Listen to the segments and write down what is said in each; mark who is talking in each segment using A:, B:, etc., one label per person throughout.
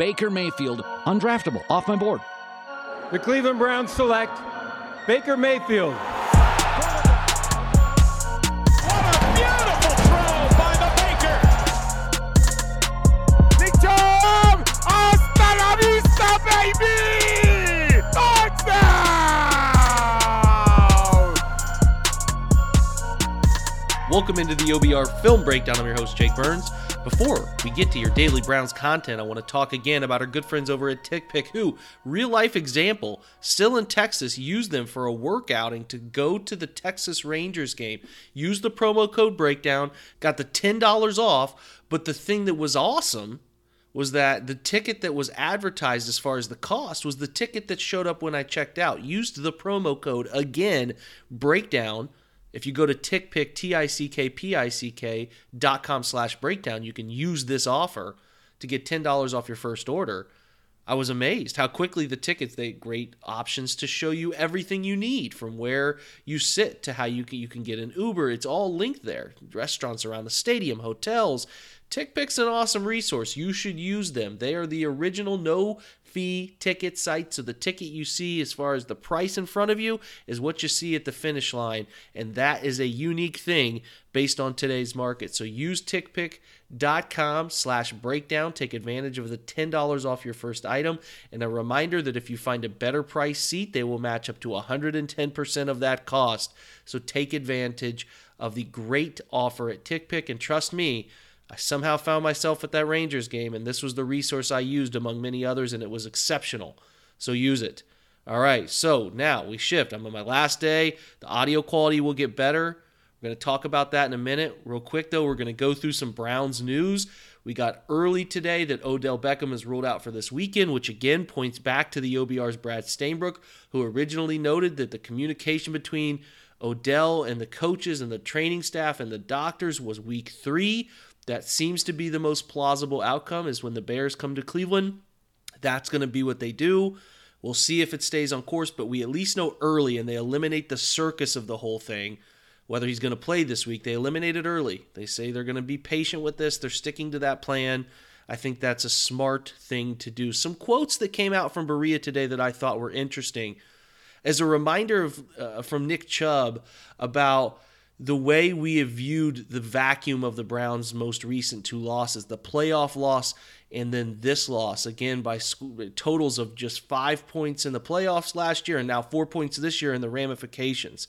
A: Baker Mayfield, undraftable, off my board.
B: The Cleveland Browns select Baker Mayfield. What a beautiful throw by the Baker. Big Jam!
C: Welcome into the OBR Film Breakdown. I'm your host, Jake Burns. Before we get to your daily Browns content, I want to talk again about our good friends over at TickPick, who, real life example, still in Texas, used them for a work outing to go to the Texas Rangers game. Use the promo code Breakdown, got the $10 off, but the thing that was awesome was that the ticket that was advertised as far as the cost was the ticket that showed up when I checked out. Used the promo code again, Breakdown if you go to tickpick, T-I-C-K-P-I-C-K dot com slash breakdown, you can use this offer to get $10 off your first order. I was amazed how quickly the tickets, they great options to show you everything you need from where you sit to how you can, you can get an Uber. It's all linked there. Restaurants around the stadium, hotels. TickPick's an awesome resource. You should use them. They are the original no fee ticket site. So the ticket you see as far as the price in front of you is what you see at the finish line. And that is a unique thing based on today's market. So use tickpick.com slash breakdown. Take advantage of the $10 off your first item. And a reminder that if you find a better price seat, they will match up to 110% of that cost. So take advantage of the great offer at TickPick. And trust me, I somehow found myself at that Rangers game, and this was the resource I used among many others, and it was exceptional. So use it. All right, so now we shift. I'm on my last day. The audio quality will get better. We're going to talk about that in a minute. Real quick, though, we're going to go through some Browns news. We got early today that Odell Beckham is ruled out for this weekend, which again points back to the OBR's Brad Stainbrook, who originally noted that the communication between Odell and the coaches and the training staff and the doctors was week three. That seems to be the most plausible outcome is when the Bears come to Cleveland. That's going to be what they do. We'll see if it stays on course, but we at least know early and they eliminate the circus of the whole thing. Whether he's going to play this week, they eliminate it early. They say they're going to be patient with this, they're sticking to that plan. I think that's a smart thing to do. Some quotes that came out from Berea today that I thought were interesting. As a reminder of, uh, from Nick Chubb about the way we have viewed the vacuum of the Browns' most recent two losses, the playoff loss and then this loss, again by totals of just five points in the playoffs last year and now four points this year in the ramifications,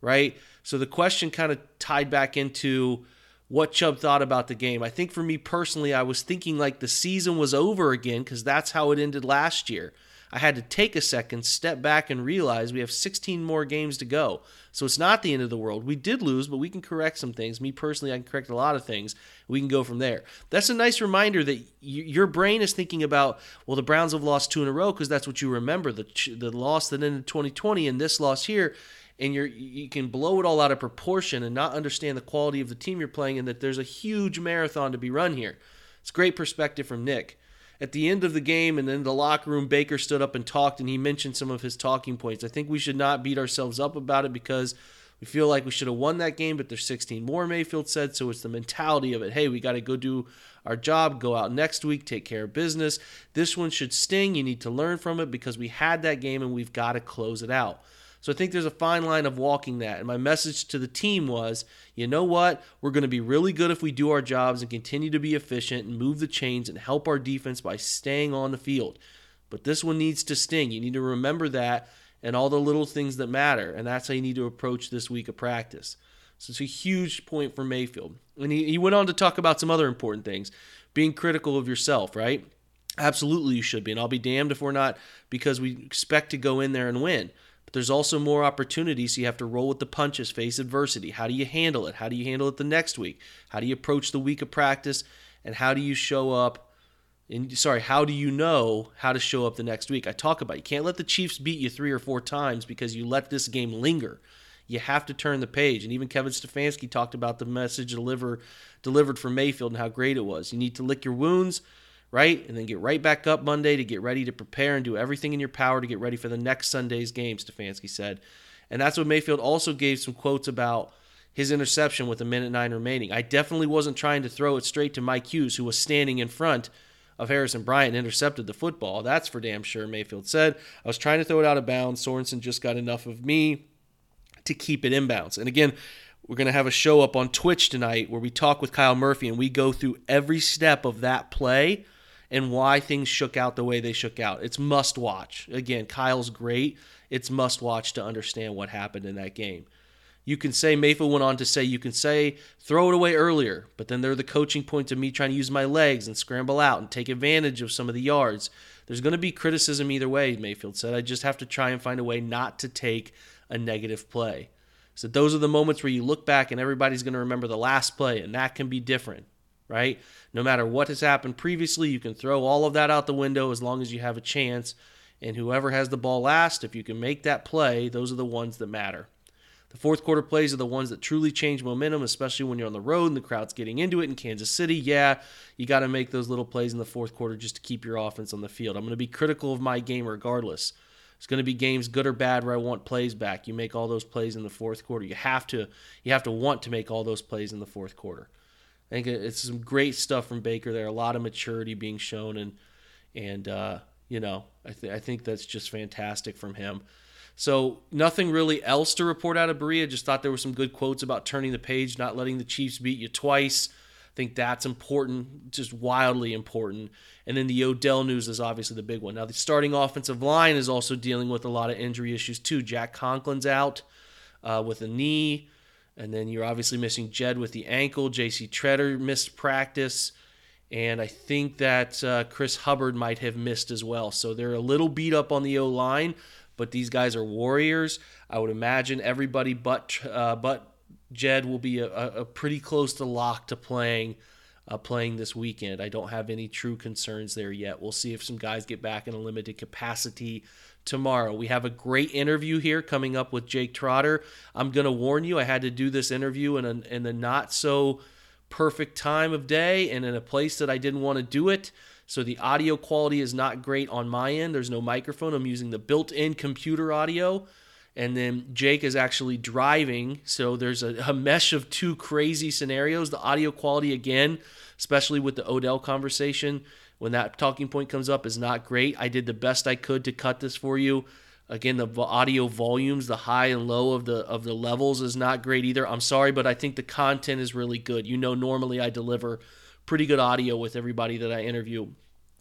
C: right? So the question kind of tied back into what Chubb thought about the game. I think for me personally, I was thinking like the season was over again because that's how it ended last year. I had to take a second, step back, and realize we have 16 more games to go. So it's not the end of the world. We did lose, but we can correct some things. Me personally, I can correct a lot of things. We can go from there. That's a nice reminder that your brain is thinking about, well, the Browns have lost two in a row because that's what you remember the, the loss that ended 2020 and this loss here. And you're, you can blow it all out of proportion and not understand the quality of the team you're playing and that there's a huge marathon to be run here. It's great perspective from Nick at the end of the game and then the locker room, Baker stood up and talked, and he mentioned some of his talking points. I think we should not beat ourselves up about it because we feel like we should have won that game, but there's 16 more, Mayfield said. So it's the mentality of it hey, we got to go do our job, go out next week, take care of business. This one should sting. You need to learn from it because we had that game and we've got to close it out. So I think there's a fine line of walking that. And my message to the team was, you know what? We're going to be really good if we do our jobs and continue to be efficient and move the chains and help our defense by staying on the field. But this one needs to sting. You need to remember that and all the little things that matter. And that's how you need to approach this week of practice. So it's a huge point for Mayfield. And he, he went on to talk about some other important things being critical of yourself, right? Absolutely, you should be. And I'll be damned if we're not because we expect to go in there and win. There's also more opportunities. So you have to roll with the punches, face adversity. How do you handle it? How do you handle it the next week? How do you approach the week of practice? And how do you show up? And sorry, how do you know how to show up the next week? I talk about you can't let the Chiefs beat you three or four times because you let this game linger. You have to turn the page. And even Kevin Stefanski talked about the message deliver, delivered from Mayfield and how great it was. You need to lick your wounds right? And then get right back up Monday to get ready to prepare and do everything in your power to get ready for the next Sunday's game, Stefanski said. And that's what Mayfield also gave some quotes about his interception with a minute nine remaining. I definitely wasn't trying to throw it straight to Mike Hughes, who was standing in front of Harrison Bryant intercepted the football. That's for damn sure, Mayfield said. I was trying to throw it out of bounds. Sorensen just got enough of me to keep it inbounds. And again, we're going to have a show up on Twitch tonight where we talk with Kyle Murphy and we go through every step of that play and why things shook out the way they shook out. It's must watch. Again, Kyle's great. It's must watch to understand what happened in that game. You can say, Mayfield went on to say, you can say, throw it away earlier, but then there are the coaching points of me trying to use my legs and scramble out and take advantage of some of the yards. There's going to be criticism either way, Mayfield said. I just have to try and find a way not to take a negative play. So those are the moments where you look back and everybody's going to remember the last play, and that can be different, right? No matter what has happened previously, you can throw all of that out the window as long as you have a chance. And whoever has the ball last, if you can make that play, those are the ones that matter. The fourth quarter plays are the ones that truly change momentum, especially when you're on the road and the crowd's getting into it in Kansas City. Yeah, you got to make those little plays in the fourth quarter just to keep your offense on the field. I'm going to be critical of my game regardless. It's going to be games good or bad where I want plays back. You make all those plays in the fourth quarter. You have to you have to want to make all those plays in the fourth quarter. I think it's some great stuff from Baker there. A lot of maturity being shown and and uh, you know I, th- I think that's just fantastic from him. So nothing really else to report out of Berea. Just thought there were some good quotes about turning the page, not letting the Chiefs beat you twice. I think that's important, just wildly important. And then the Odell news is obviously the big one. Now the starting offensive line is also dealing with a lot of injury issues too. Jack Conklin's out uh, with a knee, and then you're obviously missing Jed with the ankle. J.C. Tretter missed practice. And I think that uh, Chris Hubbard might have missed as well. So they're a little beat up on the O line, but these guys are warriors. I would imagine everybody but uh, but Jed will be a, a, pretty close to lock to playing uh, playing this weekend. I don't have any true concerns there yet. We'll see if some guys get back in a limited capacity tomorrow. We have a great interview here coming up with Jake Trotter. I'm going to warn you, I had to do this interview in a, in a not so perfect time of day and in a place that I didn't want to do it. So the audio quality is not great on my end. There's no microphone. I'm using the built in computer audio. And then Jake is actually driving. So there's a, a, mesh of two crazy scenarios. The audio quality, again, especially with the Odell conversation, when that talking point comes up, is not great. I did the best I could to cut this for you. Again, the audio volumes, the high and low of the of the levels is not great either. I'm sorry, but I think the content is really good. You know, normally I deliver pretty good audio with everybody that I interview.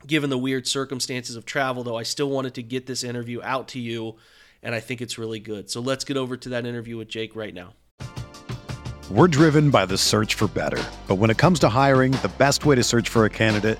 C: Given the weird circumstances of travel, though, I still wanted to get this interview out to you, and I think it's really good. So let's get over to that interview with Jake right now.
D: We're driven by the search for better. But when it comes to hiring, the best way to search for a candidate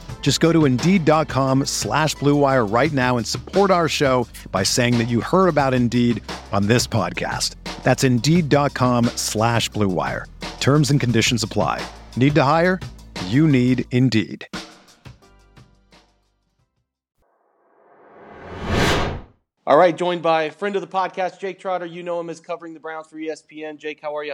D: Just go to Indeed.com slash BlueWire right now and support our show by saying that you heard about Indeed on this podcast. That's Indeed.com slash BlueWire. Terms and conditions apply. Need to hire? You need Indeed.
C: All right, joined by a friend of the podcast, Jake Trotter. You know him as covering the Browns for ESPN. Jake, how are you?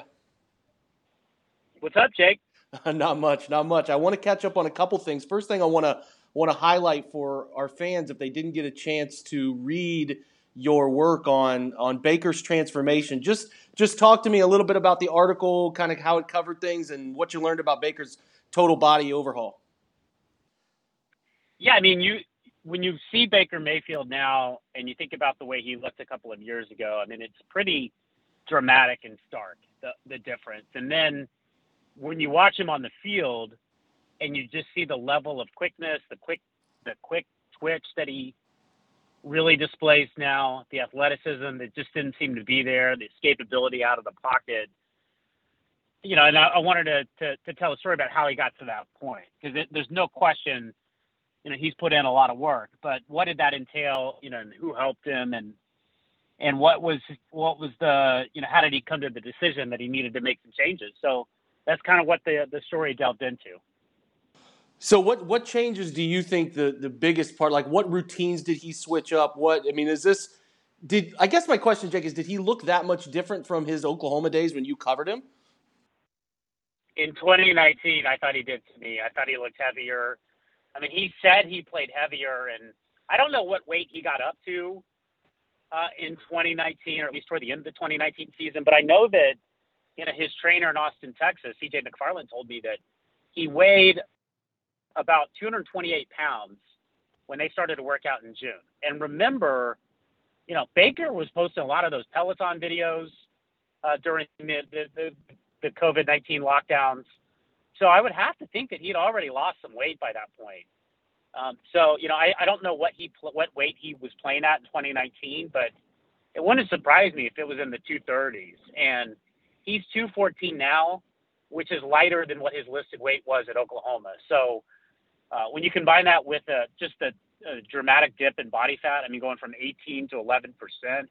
E: What's up, Jake?
C: not much, not much. I want to catch up on a couple things. First thing I want to want to highlight for our fans if they didn't get a chance to read your work on on Baker's transformation. Just just talk to me a little bit about the article, kind of how it covered things and what you learned about Baker's total body overhaul.
E: Yeah, I mean, you when you see Baker Mayfield now and you think about the way he looked a couple of years ago, I mean, it's pretty dramatic and stark, the, the difference. And then when you watch him on the field and you just see the level of quickness, the quick, the quick twitch that he really displays now, the athleticism that just didn't seem to be there, the escapability out of the pocket. you know, and I, I wanted to, to, to tell a story about how he got to that point because there's no question, you know, he's put in a lot of work. But what did that entail? You know, and who helped him, and and what was what was the you know how did he come to the decision that he needed to make some changes? So that's kind of what the the story delved into.
F: So what what changes do you think the the biggest part? Like what routines did he switch up? What I mean is this did I guess my question, Jake, is did he look that much different from his Oklahoma days when you covered him?
E: In 2019, I thought he did to me. I thought he looked heavier. I mean, he said he played heavier, and I don't know what weight he got up to uh, in 2019, or at least toward the end of the 2019 season. But I know that you know his trainer in Austin, Texas, CJ McFarland, told me that he weighed about 228 pounds when they started to work out in June. And remember, you know, Baker was posting a lot of those Peloton videos uh, during the, the, the, COVID 19 lockdowns. So I would have to think that he'd already lost some weight by that point. Um, so you know, I, I don't know what he what weight he was playing at in 2019, but it wouldn't surprise me if it was in the 230s. And he's 214 now, which is lighter than what his listed weight was at Oklahoma. So uh, when you combine that with a, just a, a, dramatic dip in body fat, I mean, going from 18 to 11 percent,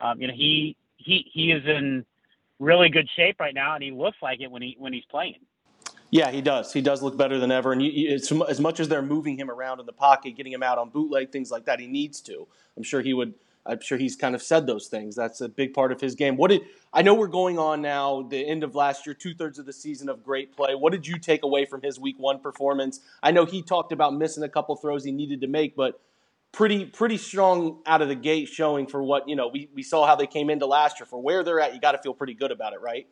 E: um, you know, he he he is in really good shape right now, and he looks like it when he when he's playing.
F: Yeah, he does. He does look better than ever. And you, you, as much as they're moving him around in the pocket, getting him out on bootleg, things like that, he needs to. I'm sure he would I'm sure he's kind of said those things. That's a big part of his game. What did I know? We're going on now. The end of last year, two thirds of the season of great play. What did you take away from his Week One performance? I know he talked about missing a couple throws he needed to make, but pretty pretty strong out of the gate showing for what you know. We we saw how they came into last year for where they're at. You got to feel pretty good about it, right?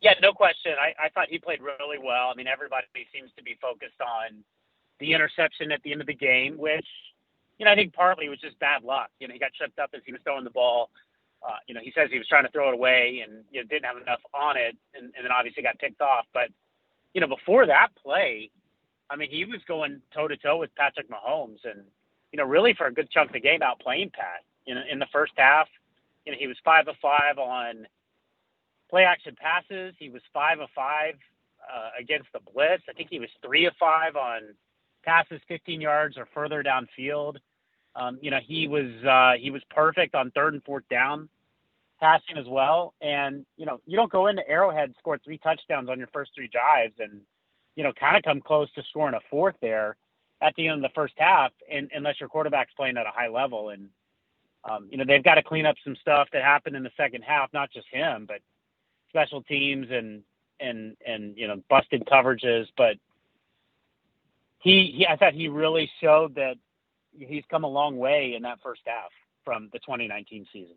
E: Yeah, no question. I, I thought he played really well. I mean, everybody seems to be focused on the interception at the end of the game, which you know, I think partly it was just bad luck. You know, he got tripped up as he was throwing the ball. Uh, you know, he says he was trying to throw it away and you know, didn't have enough on it, and, and then obviously got picked off. But you know, before that play, I mean, he was going toe to toe with Patrick Mahomes, and you know, really for a good chunk of the game, outplaying Pat. In in the first half, you know, he was five of five on play action passes. He was five of five uh, against the blitz. I think he was three of five on passes 15 yards or further downfield. Um, you know, he was uh, he was perfect on third and fourth down passing as well. And you know, you don't go into Arrowhead score three touchdowns on your first three drives, and you know, kind of come close to scoring a fourth there at the end of the first half, and, unless your quarterback's playing at a high level. And um, you know, they've got to clean up some stuff that happened in the second half, not just him, but special teams and and and you know, busted coverages, but he, he I thought he really showed that he's come a long way in that first half from the 2019 season.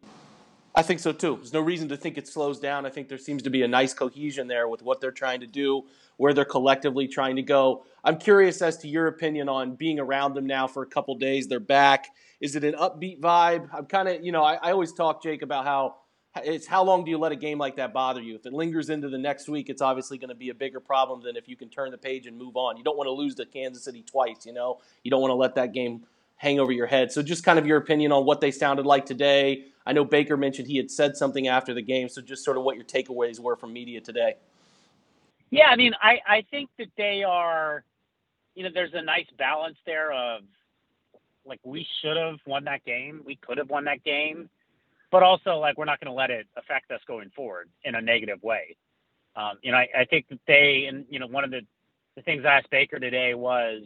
F: I think so too. There's no reason to think it slows down. I think there seems to be a nice cohesion there with what they're trying to do, where they're collectively trying to go. I'm curious as to your opinion on being around them now for a couple days. They're back. Is it an upbeat vibe? I'm kind of, you know, I, I always talk, Jake, about how it's how long do you let a game like that bother you? If it lingers into the next week, it's obviously going to be a bigger problem than if you can turn the page and move on. You don't want to lose to Kansas City twice, you know? You don't want to let that game hang over your head. So just kind of your opinion on what they sounded like today. I know Baker mentioned he had said something after the game, so just sort of what your takeaways were from media today.
E: Yeah, I mean, I, I think that they are, you know, there's a nice balance there of like we should have won that game. We could have won that game but also like we're not going to let it affect us going forward in a negative way. Um, you know, I, I think that they and you know one of the the things I asked Baker today was,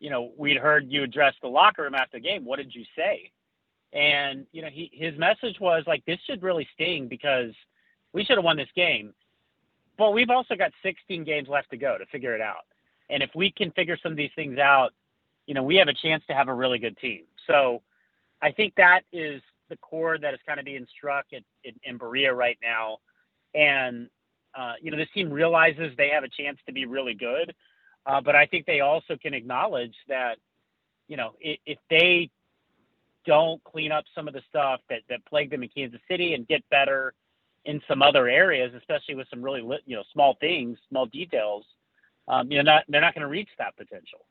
E: you know, we'd heard you address the locker room after the game. What did you say? And you know, he his message was like, this should really sting because we should have won this game, but we've also got 16 games left to go to figure it out. And if we can figure some of these things out, you know, we have a chance to have a really good team. So I think that is the core that is kind of being struck in, in, in Berea right now. And, uh, you know, this team realizes they have a chance to be really good. Uh, but I think they also can acknowledge that, you know, if, if they don't clean up some of the stuff that, that plagued them in Kansas City and get better in some other areas, especially with some really, you know, small things, small details, um, you know, not, they're not going to reach that potential.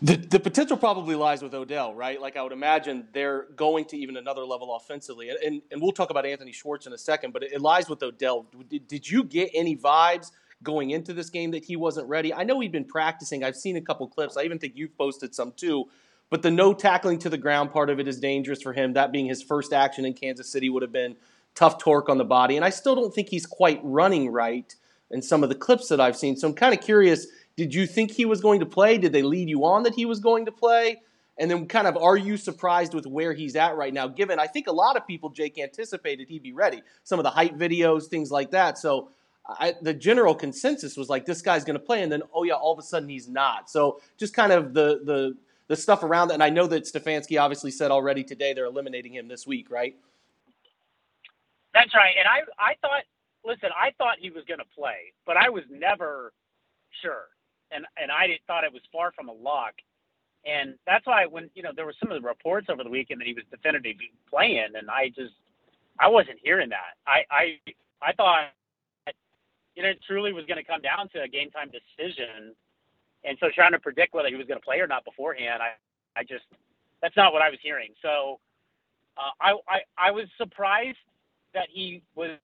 F: The, the potential probably lies with Odell, right? Like I would imagine they're going to even another level offensively. And, and, and we'll talk about Anthony Schwartz in a second, but it, it lies with Odell. Did, did you get any vibes going into this game that he wasn't ready? I know he'd been practicing. I've seen a couple clips. I even think you've posted some too. But the no tackling to the ground part of it is dangerous for him. That being his first action in Kansas City would have been tough torque on the body. And I still don't think he's quite running right in some of the clips that I've seen. So I'm kind of curious did you think he was going to play? Did they lead you on that he was going to play? And then, kind of, are you surprised with where he's at right now? Given I think a lot of people, Jake, anticipated he'd be ready. Some of the hype videos, things like that. So, I, the general consensus was like, this guy's going to play, and then, oh yeah, all of a sudden he's not. So, just kind of the the the stuff around that. And I know that Stefanski obviously said already today they're eliminating him this week, right?
E: That's right. And I I thought, listen, I thought he was going to play, but I was never sure and and I thought it was far from a lock. And that's why when you know there were some of the reports over the weekend that he was definitively playing, and I just I wasn't hearing that. I I I thought you know it truly was going to come down to a game time decision, and so trying to predict whether he was going to play or not beforehand, I I just that's not what I was hearing. So uh, I I I was surprised that he was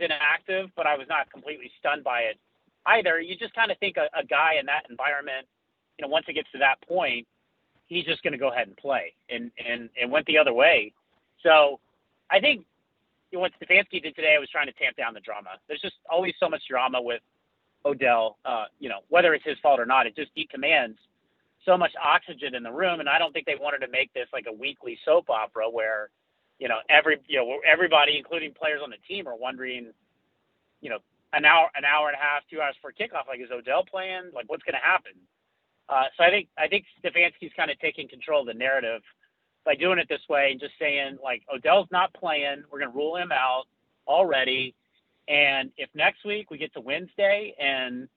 E: inactive, but I was not completely stunned by it either. You just kind of think a, a guy in that environment, you know, once it gets to that point, he's just going to go ahead and play, and and and went the other way. So I think you know, what Stefanski did today I was trying to tamp down the drama. There's just always so much drama with Odell. Uh, you know, whether it's his fault or not, it just he commands so much oxygen in the room, and I don't think they wanted to make this like a weekly soap opera where, you know, every you know everybody, including players on the team, are wondering, you know, an hour, an hour and a half, two hours for kickoff. Like, is Odell playing? Like, what's going to happen? Uh, so I think I think Stefanski's kind of taking control of the narrative by doing it this way and just saying like Odell's not playing. We're going to rule him out already. And if next week we get to Wednesday and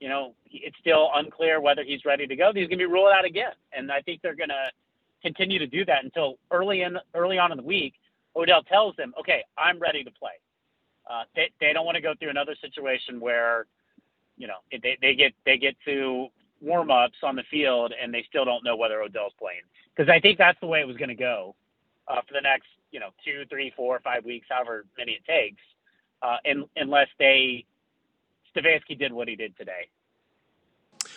E: you know it's still unclear whether he's ready to go, he's going to be ruled out again. And I think they're going to continue to do that until early in early on in the week. Odell tells them, "Okay, I'm ready to play." Uh, they they don't want to go through another situation where, you know, they they get they get to warm ups on the field and they still don't know whether Odell's playing because I think that's the way it was going to go uh, for the next you know two, three, four, five weeks, however many it takes, uh, in, unless they Stefanski did what he did today.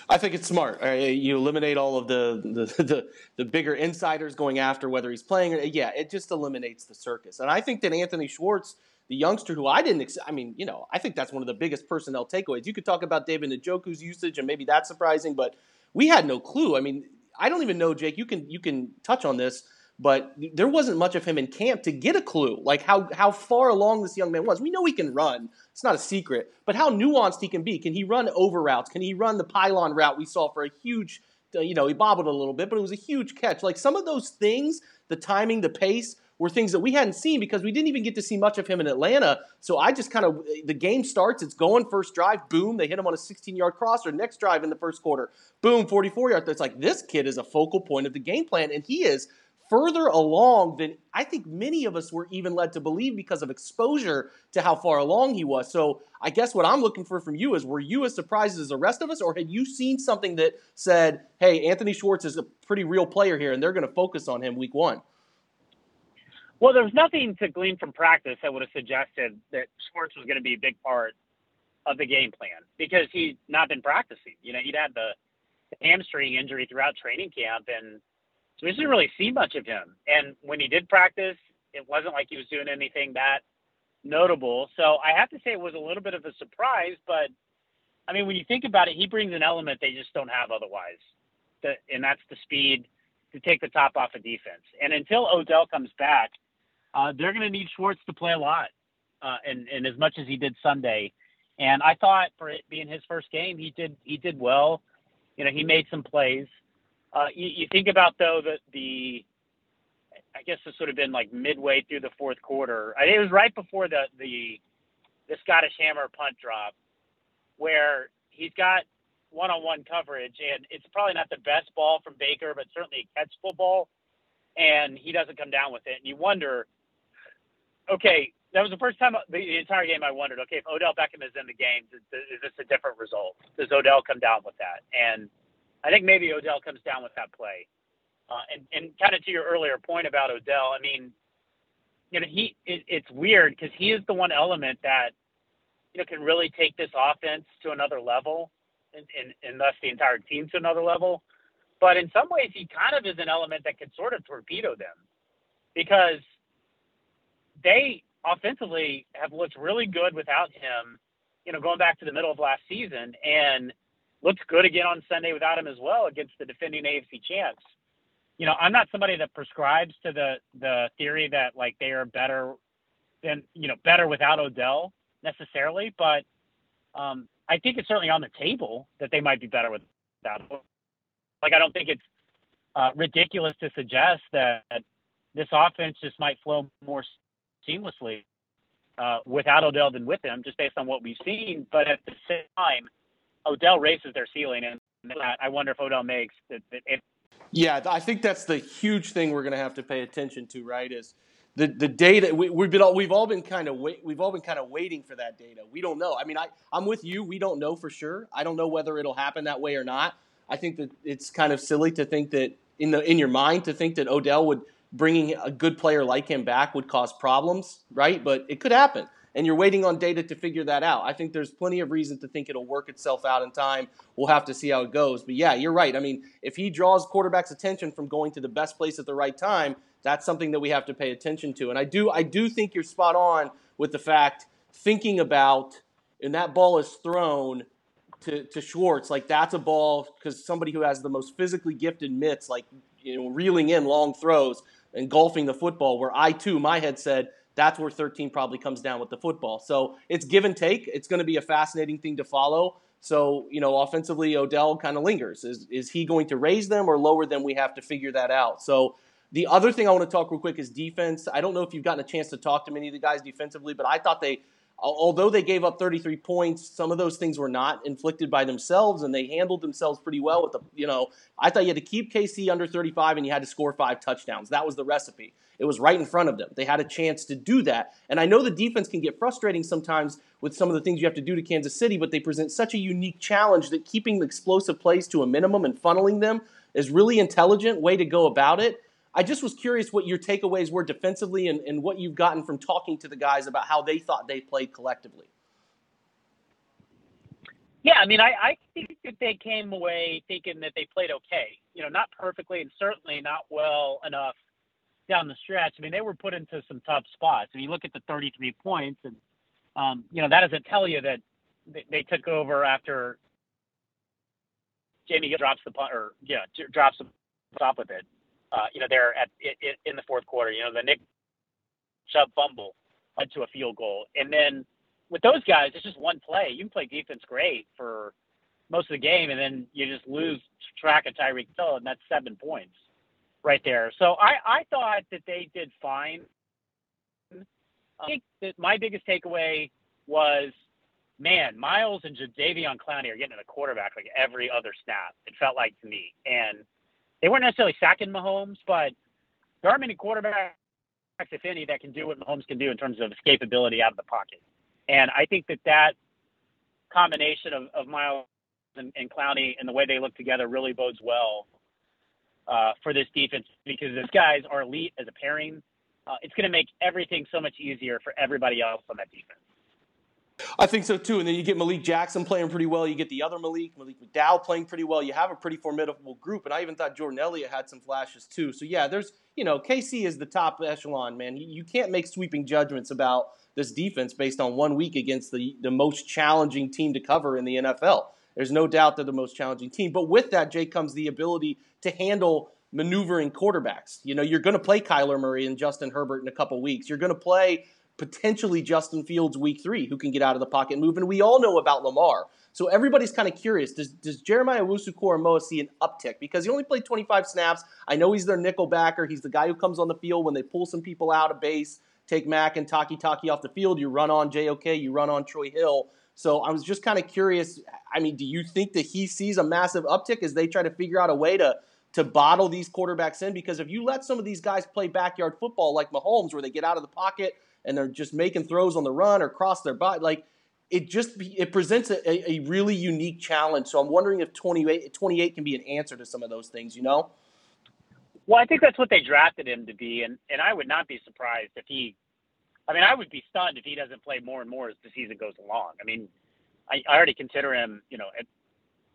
F: I think it's smart. You eliminate all of the, the, the the bigger insiders going after whether he's playing. Yeah, it just eliminates the circus. And I think that Anthony Schwartz the youngster who I didn't, ex- I mean, you know, I think that's one of the biggest personnel takeaways. You could talk about David Njoku's usage, and maybe that's surprising, but we had no clue. I mean, I don't even know, Jake. You can you can touch on this, but there wasn't much of him in camp to get a clue, like how how far along this young man was. We know he can run; it's not a secret. But how nuanced he can be? Can he run over routes? Can he run the pylon route we saw for a huge? You know, he bobbled a little bit, but it was a huge catch. Like some of those things, the timing, the pace were things that we hadn't seen because we didn't even get to see much of him in Atlanta. So I just kind of, the game starts, it's going first drive, boom, they hit him on a 16 yard crosser. Next drive in the first quarter, boom, 44 yards. It's like this kid is a focal point of the game plan, and he is further along than I think many of us were even led to believe because of exposure to how far along he was. So I guess what I'm looking for from you is were you as surprised as the rest of us, or had you seen something that said, hey, Anthony Schwartz is a pretty real player here and they're going to focus on him week one?
E: Well, there was nothing to glean from practice that would have suggested that Schwartz was going to be a big part of the game plan because he's not been practicing. You know, he'd had the hamstring injury throughout training camp, and so we just didn't really see much of him. And when he did practice, it wasn't like he was doing anything that notable. So I have to say it was a little bit of a surprise, but I mean, when you think about it, he brings an element they just don't have otherwise, the, and that's the speed to take the top off of defense. And until Odell comes back, uh, they're going to need Schwartz to play a lot, uh, and, and as much as he did Sunday. And I thought for it being his first game, he did he did well. You know, he made some plays. Uh, you, you think about though that the, I guess this would have been like midway through the fourth quarter. I think it was right before the the the Scottish Hammer punt drop, where he's got one-on-one coverage, and it's probably not the best ball from Baker, but certainly a catchable ball, and he doesn't come down with it. And you wonder, okay, that was the first time the entire game I wondered, okay, if Odell Beckham is in the game, is, is this a different result? Does Odell come down with that? And I think maybe Odell comes down with that play. Uh, and and kind of to your earlier point about Odell, I mean, you know, he it, it's weird because he is the one element that you know can really take this offense to another level, and, and and thus the entire team to another level. But in some ways, he kind of is an element that could sort of torpedo them because they offensively have looked really good without him. You know, going back to the middle of last season, and looked good again on Sunday without him as well against the defending AFC champs. You know, I'm not somebody that prescribes to the the theory that like they are better than you know better without Odell necessarily, but um, I think it's certainly on the table that they might be better without. Him. Like I don't think it's uh, ridiculous to suggest that this offense just might flow more seamlessly uh, without Odell than with him, just based on what we've seen. But at the same time, Odell raises their ceiling, and I wonder if Odell makes it
F: yeah, I think that's the huge thing we're going to have to pay attention to, right? Is the the data we, have been all, we've all been kind of wait, we've all been kind of waiting for that data. We don't know. I mean, I I'm with you. We don't know for sure. I don't know whether it'll happen that way or not. I think that it's kind of silly to think that in the in your mind to think that Odell would bringing a good player like him back would cause problems, right? But it could happen. And you're waiting on data to figure that out. I think there's plenty of reason to think it'll work itself out in time. We'll have to see how it goes. But yeah, you're right. I mean, if he draws quarterback's attention from going to the best place at the right time, that's something that we have to pay attention to. And I do I do think you're spot on with the fact thinking about and that ball is thrown to, to Schwartz, like that's a ball because somebody who has the most physically gifted mitts, like you know, reeling in long throws, engulfing the football, where I too, my head said, that's where 13 probably comes down with the football. So it's give and take. It's going to be a fascinating thing to follow. So, you know, offensively, Odell kind of lingers. Is, is he going to raise them or lower them? We have to figure that out. So, the other thing I want to talk real quick is defense. I don't know if you've gotten a chance to talk to many of the guys defensively, but I thought they although they gave up 33 points, some of those things were not inflicted by themselves, and they handled themselves pretty well. With the, you know, I thought you had to keep KC under 35, and you had to score five touchdowns. That was the recipe. It was right in front of them. They had a chance to do that, and I know the defense can get frustrating sometimes with some of the things you have to do to Kansas City, but they present such a unique challenge that keeping the explosive plays to a minimum and funneling them is really intelligent way to go about it. I just was curious what your takeaways were defensively and, and what you've gotten from talking to the guys about how they thought they played collectively.
E: Yeah, I mean, I, I think that they came away thinking that they played okay. You know, not perfectly and certainly not well enough down the stretch. I mean, they were put into some tough spots. I mean, you look at the 33 points, and um, you know that doesn't tell you that they, they took over after Jamie drops the punt or yeah drops the top with it uh, you know, there at in the fourth quarter. You know, the Nick Chubb fumble led to a field goal, and then with those guys, it's just one play. You can play defense great for most of the game, and then you just lose track of Tyreek Hill, and that's seven points right there. So I, I thought that they did fine. I think that my biggest takeaway was, man, Myles and Jadeveon Clowney are getting the quarterback like every other snap. It felt like to me, and they weren't necessarily sacking Mahomes, but there aren't many quarterbacks, if any, that can do what Mahomes can do in terms of escapability out of the pocket. And I think that that combination of, of Myles and, and Clowney and the way they look together really bodes well uh, for this defense because these guys are elite as a pairing. Uh, it's going to make everything so much easier for everybody else on that defense.
F: I think so too. And then you get Malik Jackson playing pretty well. You get the other Malik, Malik McDowell playing pretty well. You have a pretty formidable group. And I even thought Jordan Elliott had some flashes too. So yeah, there's you know KC is the top echelon man. You can't make sweeping judgments about this defense based on one week against the the most challenging team to cover in the NFL. There's no doubt they're the most challenging team. But with that, Jake, comes the ability to handle maneuvering quarterbacks. You know, you're going to play Kyler Murray and Justin Herbert in a couple weeks. You're going to play potentially Justin Fields week three, who can get out of the pocket move. And we all know about Lamar. So everybody's kind of curious. Does, does Jeremiah Owusu-Koramoah see an uptick? Because he only played 25 snaps. I know he's their nickel backer. He's the guy who comes on the field when they pull some people out of base, take Mack and Takitaki off the field. You run on JOK, you run on Troy Hill. So I was just kind of curious. I mean, do you think that he sees a massive uptick as they try to figure out a way to to bottle these quarterbacks in? Because if you let some of these guys play backyard football like Mahomes, where they get out of the pocket – and they're just making throws on the run or cross their body. Like it just it presents a, a, really unique challenge. So I'm wondering if 28, 28 can be an answer to some of those things. You know.
E: Well, I think that's what they drafted him to be, and and I would not be surprised if he. I mean, I would be stunned if he doesn't play more and more as the season goes along. I mean, I, I already consider him, you know,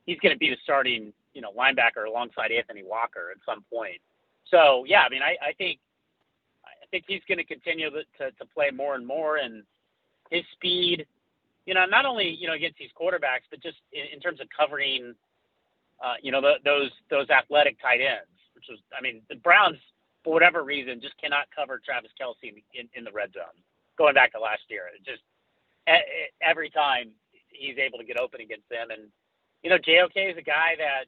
E: he's going to be the starting, you know, linebacker alongside Anthony Walker at some point. So yeah, I mean, I, I think I think he's going to continue to, to play more and more, and his speed, you know, not only you know against these quarterbacks, but just in, in terms of covering, uh, you know, the, those those athletic tight ends, which was, I mean, the Browns for whatever reason just cannot cover Travis Kelce in, in, in the red zone. Going back to last year, it just every time he's able to get open against them, and you know, JOK is a guy that,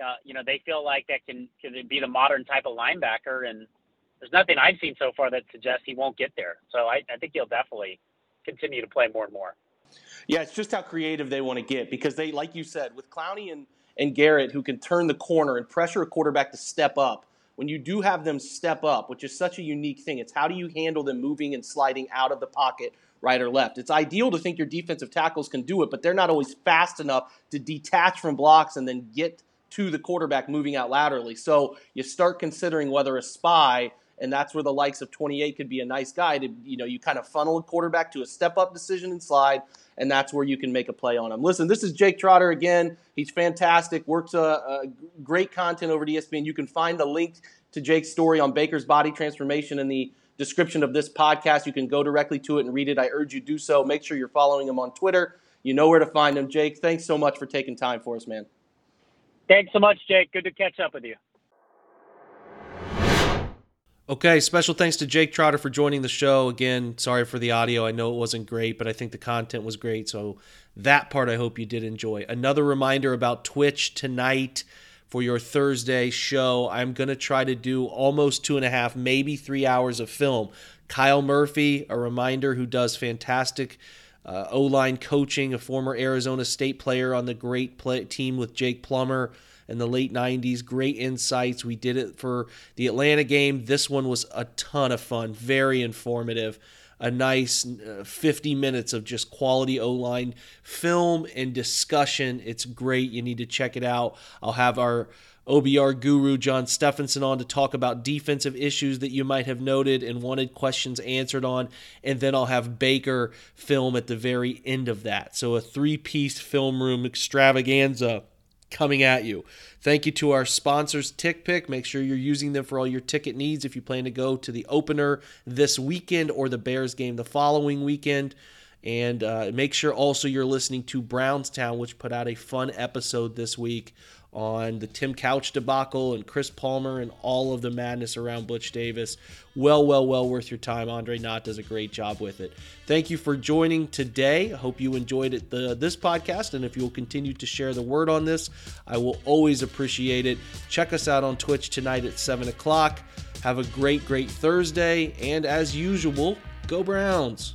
E: uh, you know, they feel like that can can be the modern type of linebacker, and there's nothing I've seen so far that suggests he won't get there. So I, I think he'll definitely continue to play more and more.
F: Yeah, it's just how creative they want to get because they, like you said, with Clowney and, and Garrett, who can turn the corner and pressure a quarterback to step up. When you do have them step up, which is such a unique thing, it's how do you handle them moving and sliding out of the pocket right or left. It's ideal to think your defensive tackles can do it, but they're not always fast enough to detach from blocks and then get to the quarterback moving out laterally. So you start considering whether a spy, and that's where the likes of 28 could be a nice guy to, you know, you kind of funnel a quarterback to a step up decision and slide, and that's where you can make a play on him. Listen, this is Jake Trotter again. He's fantastic, works a, great content over at ESPN. You can find the link to Jake's story on Baker's body transformation in the description of this podcast. You can go directly to it and read it. I urge you do so. Make sure you're following him on Twitter. You know where to find him. Jake, thanks so much for taking time for us, man.
E: Thanks so much, Jake. Good to catch up with you.
C: Okay, special thanks to Jake Trotter for joining the show. Again, sorry for the audio. I know it wasn't great, but I think the content was great. So, that part I hope you did enjoy. Another reminder about Twitch tonight for your Thursday show. I'm going to try to do almost two and a half, maybe three hours of film. Kyle Murphy, a reminder, who does fantastic uh, O line coaching, a former Arizona State player on the great play- team with Jake Plummer in the late 90s. Great insights. We did it for the Atlanta game. This one was a ton of fun, very informative a nice uh, 50 minutes of just quality O line film and discussion. It's great. You need to check it out. I'll have our OBR guru John Stephenson on to talk about defensive issues that you might have noted and wanted questions answered on. And then I'll have Baker film at the very end of that. So a three piece film room extravaganza coming at you. Thank you to our sponsors, TickPick. Make sure you're using them for all your ticket needs if you plan to go to the opener this weekend or the Bears game the following weekend. And uh, make sure also you're listening to Brownstown, which put out a fun episode this week on the Tim Couch debacle and Chris Palmer and all of the madness around Butch Davis. Well, well, well worth your time. Andre Knott does a great job with it. Thank you for joining today. I hope you enjoyed it, the, this podcast, and if you will continue to share the word on this, I will always appreciate it. Check us out on Twitch tonight at 7 o'clock. Have a great, great Thursday, and as usual, go Browns.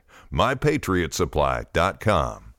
G: mypatriotsupply.com.